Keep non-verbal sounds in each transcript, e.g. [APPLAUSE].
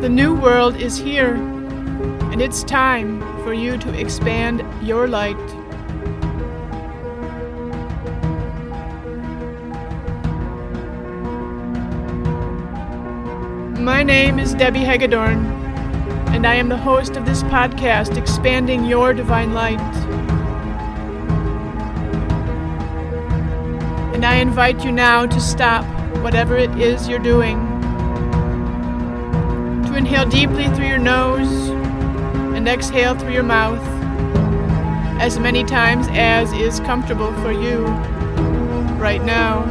The new world is here, and it's time for you to expand your light. My name is Debbie Hagedorn, and I am the host of this podcast, Expanding Your Divine Light. And I invite you now to stop whatever it is you're doing, to inhale deeply through your nose and exhale through your mouth as many times as is comfortable for you right now.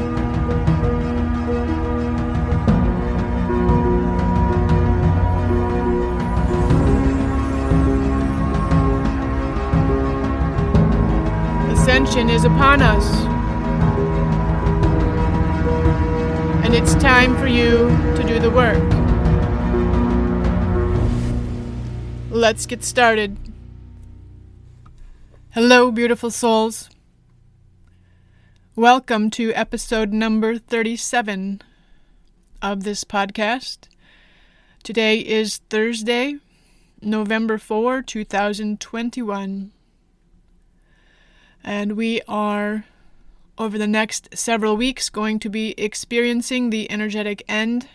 Ascension is upon us. And it's time for you to do the work. Let's get started. Hello, beautiful souls. Welcome to episode number 37 of this podcast. Today is Thursday, November 4, 2021. And we are, over the next several weeks, going to be experiencing the energetic end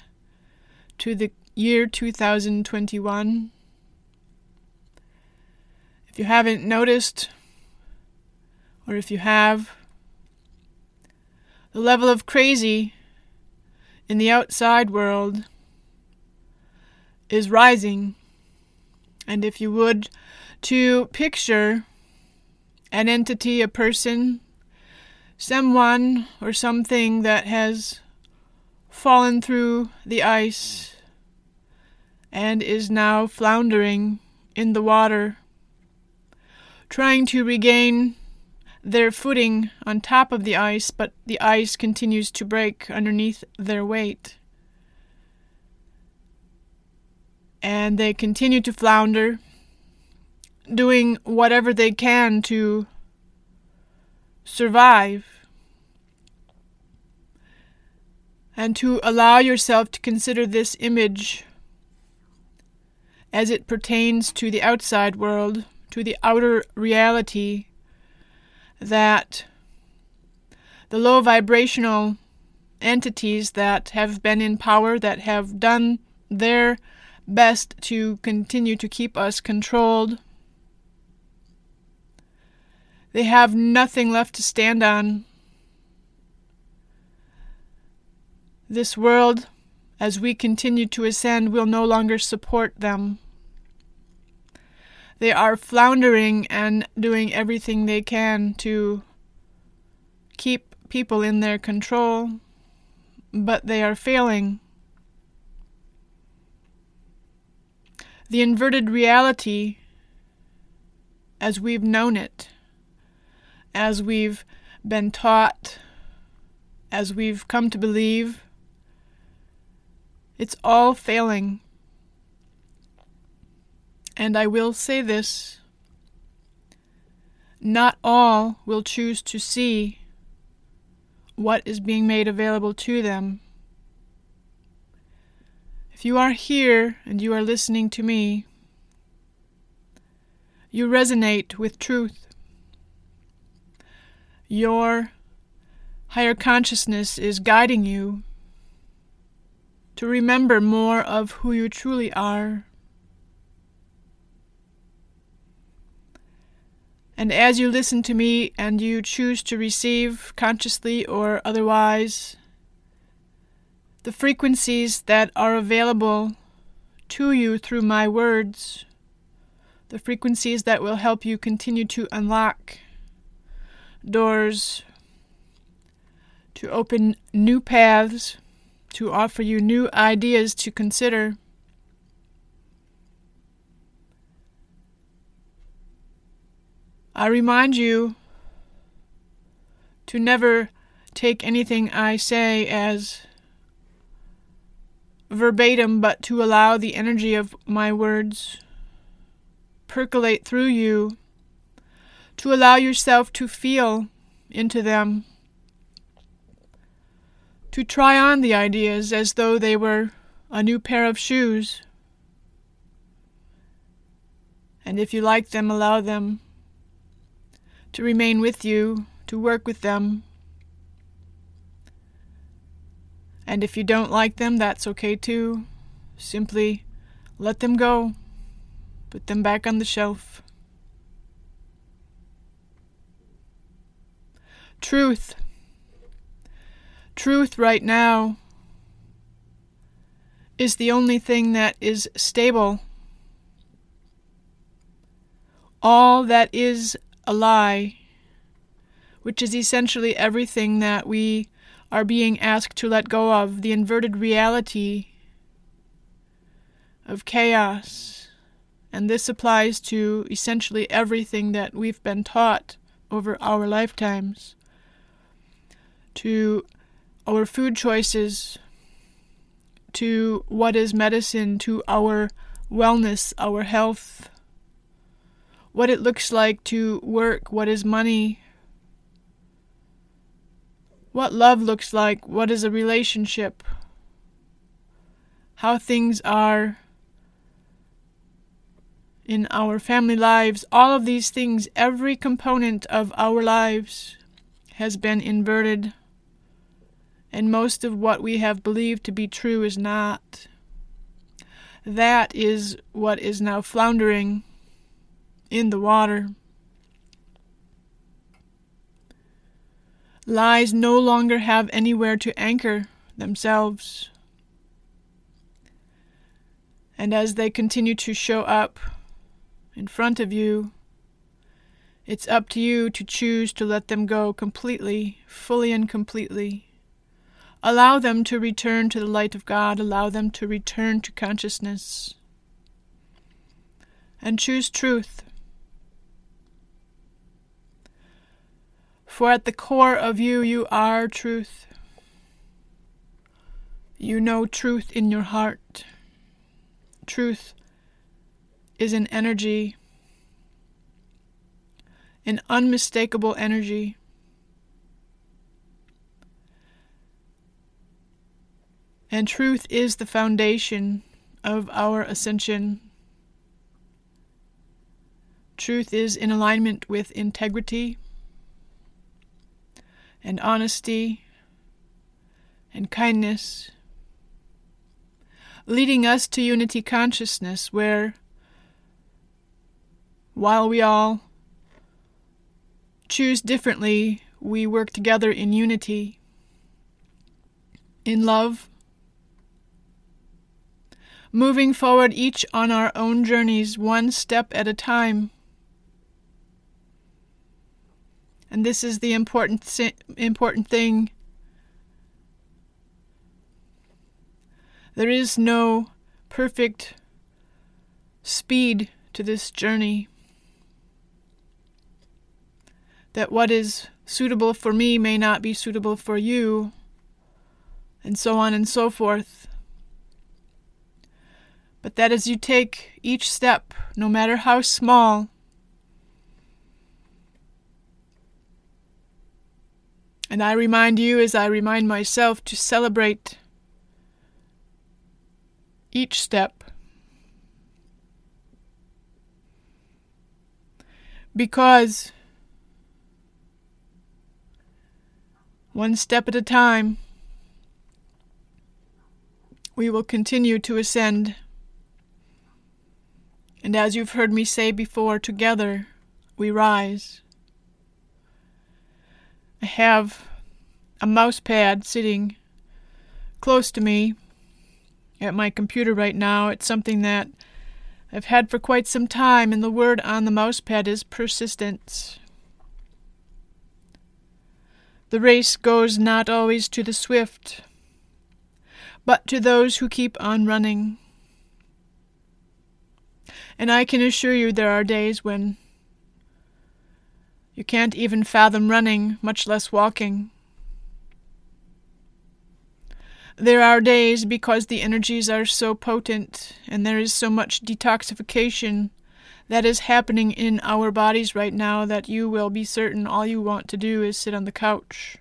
to the year 2021. If you haven't noticed, or if you have, the level of crazy in the outside world is rising. And if you would, to picture an entity, a person, someone or something that has fallen through the ice and is now floundering in the water, trying to regain their footing on top of the ice, but the ice continues to break underneath their weight. And they continue to flounder doing whatever they can to survive and to allow yourself to consider this image as it pertains to the outside world, to the outer reality that the low vibrational entities that have been in power, that have done their best to continue to keep us controlled, they have nothing left to stand on. This world, as we continue to ascend, will no longer support them. They are floundering and doing everything they can to keep people in their control, but they are failing. The inverted reality, as we've known it, as we've been taught, as we've come to believe, it's all failing. And I will say this not all will choose to see what is being made available to them. If you are here and you are listening to me, you resonate with truth. Your higher consciousness is guiding you to remember more of who you truly are. And as you listen to me and you choose to receive consciously or otherwise the frequencies that are available to you through my words, the frequencies that will help you continue to unlock doors, to open new paths, to offer you new ideas to consider. I remind you to never take anything I say as verbatim, but to allow the energy of my words percolate through you, to allow yourself to feel into them, to try on the ideas as though they were a new pair of shoes, And if you like them, allow them to remain with you, to work with them. And if you don't like them, that's okay too. Simply let them go. Put them back on the shelf. Truth. Truth right now is the only thing that is stable. All that is a lie, which is essentially everything that we are being asked to let go of, the inverted reality of chaos. And this applies to essentially everything that we've been taught over our lifetimes, to our food choices, to what is medicine, to our wellness, our health, what it looks like to work, what is money, what love looks like, what is a relationship, how things are in our family lives, all of these things, every component of our lives has been inverted, and most of what we have believed to be true is not. That is what is now floundering in the water. Lies no longer have anywhere to anchor themselves. And as they continue to show up in front of you, it's up to you to choose to let them go completely, fully and completely. Allow them to return to the light of God, allow them to return to consciousness. And choose truth. For at the core of you, you are truth. You know truth in your heart. Truth is an energy, an unmistakable energy. And truth is the foundation of our ascension. Truth is in alignment with integrity and honesty and kindness, leading us to unity consciousness, where while we all choose differently, we work together in unity, in love, moving forward each on our own journeys, one step at a time. And this is the important important thing. There is no perfect speed to this journey. That what is suitable for me may not be suitable for you, and so on and so forth. But that as you take each step, no matter how small, And I remind you, as I remind myself, to celebrate each step. Because one step at a time, we will continue to ascend. And as you've heard me say before, together we rise. Have a mouse pad sitting close to me at my computer right now. It's something that I've had for quite some time, and the word on the mouse pad is persistence. The race goes not always to the swift, but to those who keep on running. And I can assure you there are days when you can't even fathom running, much less walking. There are days because the energies are so potent and there is so much detoxification that is happening in our bodies right now that you will be certain all you want to do is sit on the couch.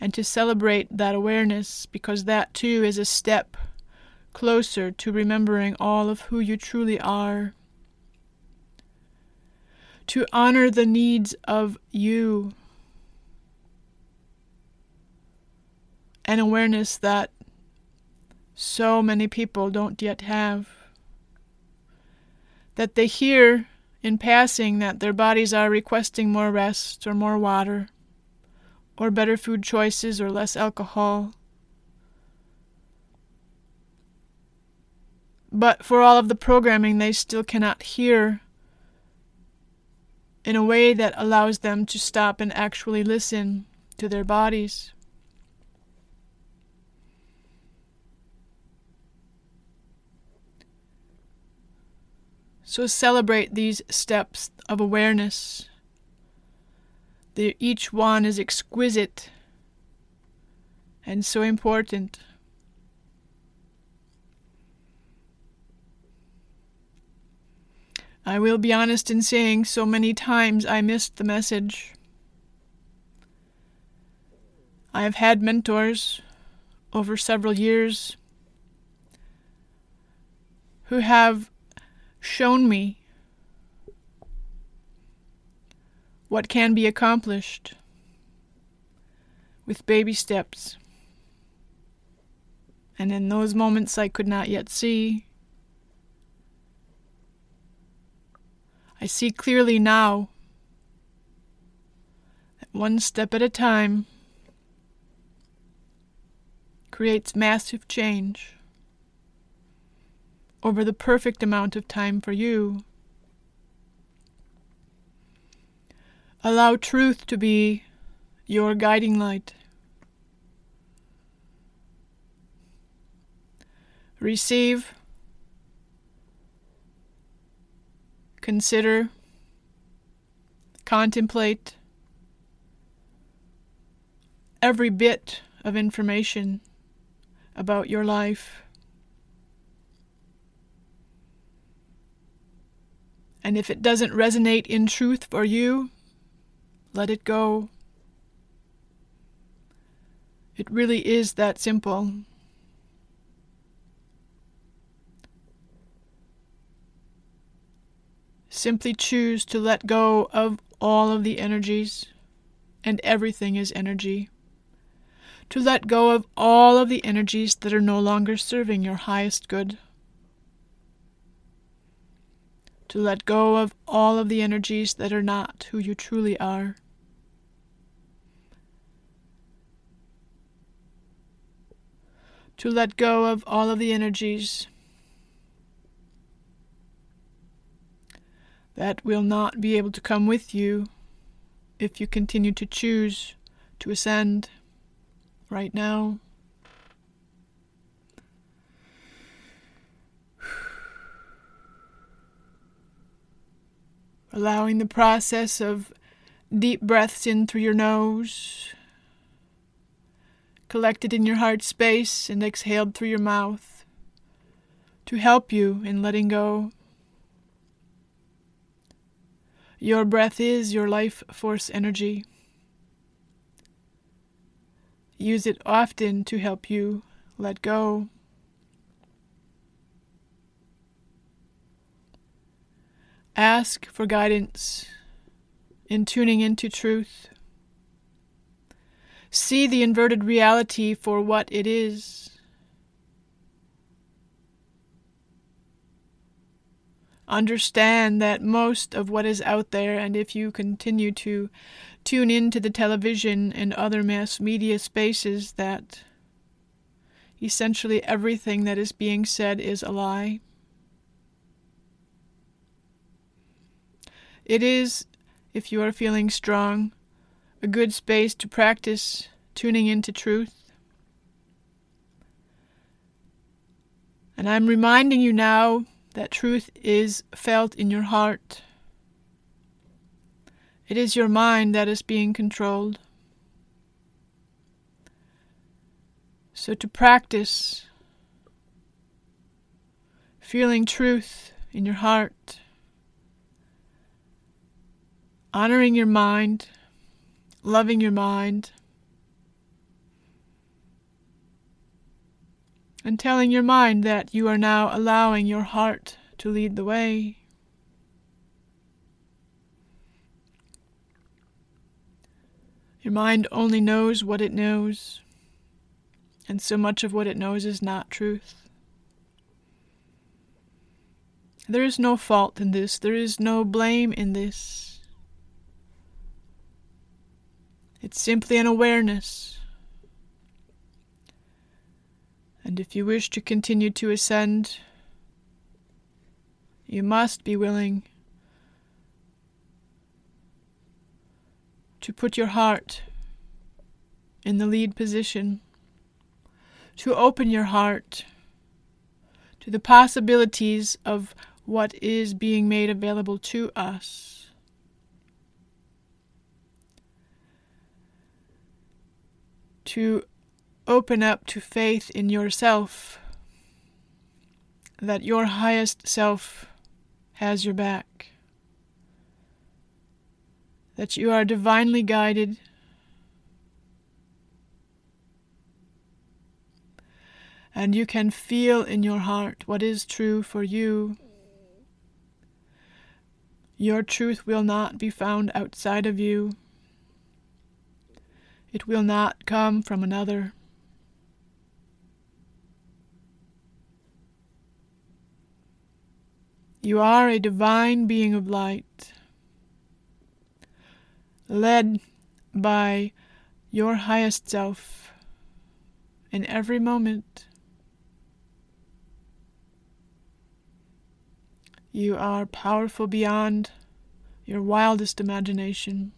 And to celebrate that awareness because that too is a step closer to remembering all of who you truly are to honor the needs of you. An awareness that so many people don't yet have. That they hear in passing that their bodies are requesting more rest or more water, or better food choices or less alcohol. But for all of the programming, they still cannot hear in a way that allows them to stop and actually listen to their bodies. So celebrate these steps of awareness. The, each one is exquisite and so important. I will be honest in saying so many times I missed the message. I have had mentors over several years who have shown me what can be accomplished with baby steps. And in those moments I could not yet see, I see clearly now that one step at a time creates massive change over the perfect amount of time for you. Allow truth to be your guiding light. Receive, consider, contemplate every bit of information about your life. And if it doesn't resonate in truth for you, let it go. It really is that simple. Simply choose to let go of all of the energies, and everything is energy. To let go of all of the energies that are no longer serving your highest good to let go of all of the energies that are not who you truly are. To let go of all of the energies that will not be able to come with you if you continue to choose to ascend right now. [SIGHS] allowing the process of deep breaths in through your nose, collected in your heart space, and exhaled through your mouth to help you in letting go. Your breath is your life force energy. Use it often to help you let go. Ask for guidance in tuning into truth. See the inverted reality for what it is. Understand that most of what is out there, and if you continue to tune into the television and other mass media spaces, that essentially everything that is being said is a lie. It is, if you are feeling strong, a good space to practice tuning into truth. And I'm reminding you now that truth is felt in your heart. It is your mind that is being controlled. So to practice feeling truth in your heart honoring your mind, loving your mind, and telling your mind that you are now allowing your heart to lead the way. Your mind only knows what it knows, and so much of what it knows is not truth. There is no fault in this, there is no blame in this. It's simply an awareness And if you wish to continue to ascend, you must be willing to put your heart in the lead position, to open your heart to the possibilities of what is being made available to us. To open up to faith in yourself that your highest self has your back that you are divinely guided. And you can feel in your heart what is true for you. Your truth will not be found outside of you. It will not come from another. You are a divine being of light led by your highest self in every moment. You are powerful beyond your wildest imagination.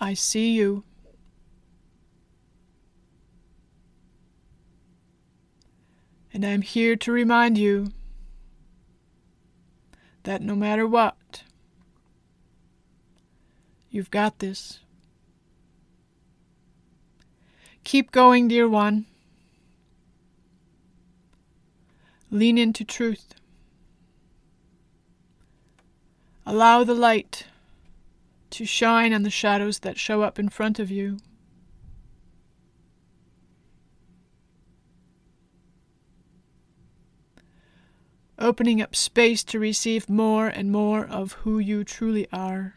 I see you. And I'm here to remind you that no matter what, you've got this. Keep going, dear one. Lean into truth. Allow the light to shine on the shadows that show up in front of you. Opening up space to receive more and more of who you truly are.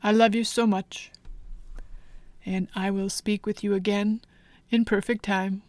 I love you so much, and I will speak with you again in perfect time.